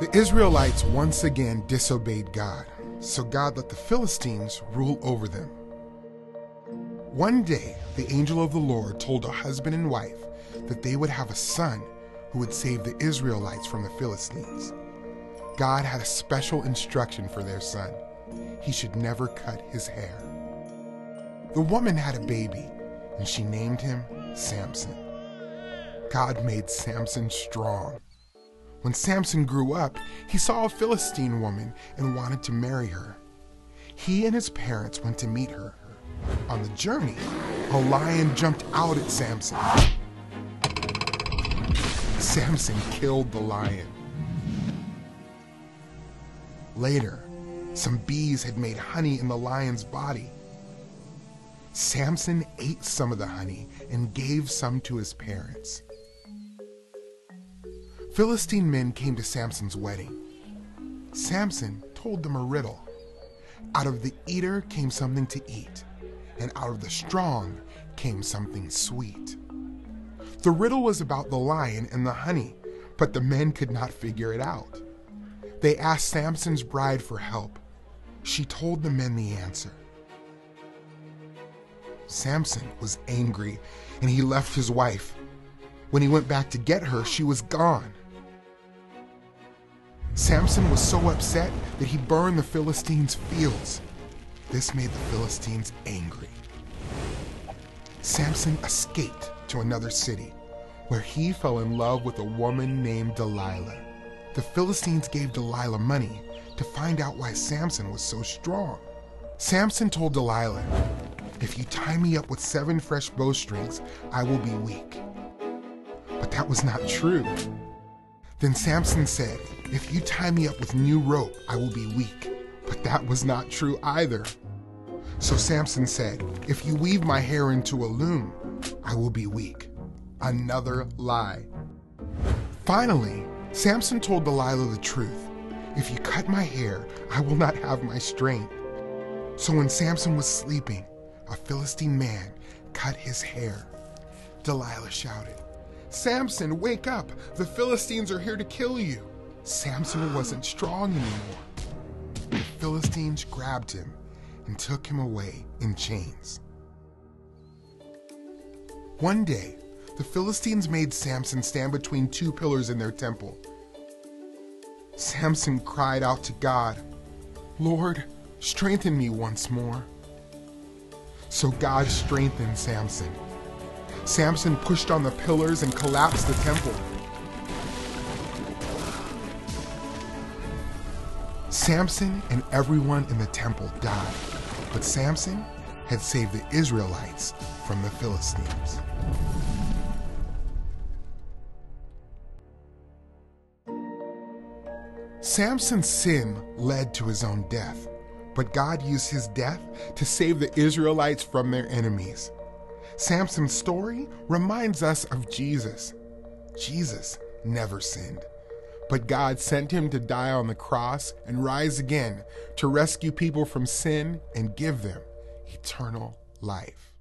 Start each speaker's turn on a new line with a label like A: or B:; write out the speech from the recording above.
A: The Israelites once again disobeyed God, so God let the Philistines rule over them. One day, the angel of the Lord told a husband and wife that they would have a son who would save the Israelites from the Philistines. God had a special instruction for their son. He should never cut his hair. The woman had a baby, and she named him Samson. God made Samson strong. When Samson grew up, he saw a Philistine woman and wanted to marry her. He and his parents went to meet her. On the journey, a lion jumped out at Samson. Samson killed the lion. Later, some bees had made honey in the lion's body. Samson ate some of the honey and gave some to his parents. Philistine men came to Samson's wedding. Samson told them a riddle. Out of the eater came something to eat, and out of the strong came something sweet. The riddle was about the lion and the honey, but the men could not figure it out. They asked Samson's bride for help. She told the men the answer. Samson was angry and he left his wife. When he went back to get her, she was gone. Samson was so upset that he burned the Philistines' fields. This made the Philistines angry. Samson escaped to another city where he fell in love with a woman named Delilah. The Philistines gave Delilah money to find out why Samson was so strong. Samson told Delilah, If you tie me up with seven fresh bowstrings, I will be weak. But that was not true. Then Samson said, If you tie me up with new rope, I will be weak. But that was not true either. So Samson said, If you weave my hair into a loom, I will be weak. Another lie. Finally, Samson told Delilah the truth. If you cut my hair, I will not have my strength. So when Samson was sleeping, a Philistine man cut his hair. Delilah shouted, Samson, wake up! The Philistines are here to kill you! Samson wasn't strong anymore. The Philistines grabbed him and took him away in chains. One day, the Philistines made Samson stand between two pillars in their temple. Samson cried out to God, Lord, strengthen me once more. So God strengthened Samson. Samson pushed on the pillars and collapsed the temple. Samson and everyone in the temple died, but Samson had saved the Israelites from the Philistines. Samson's sin led to his own death, but God used his death to save the Israelites from their enemies. Samson's story reminds us of Jesus. Jesus never sinned, but God sent him to die on the cross and rise again to rescue people from sin and give them eternal life.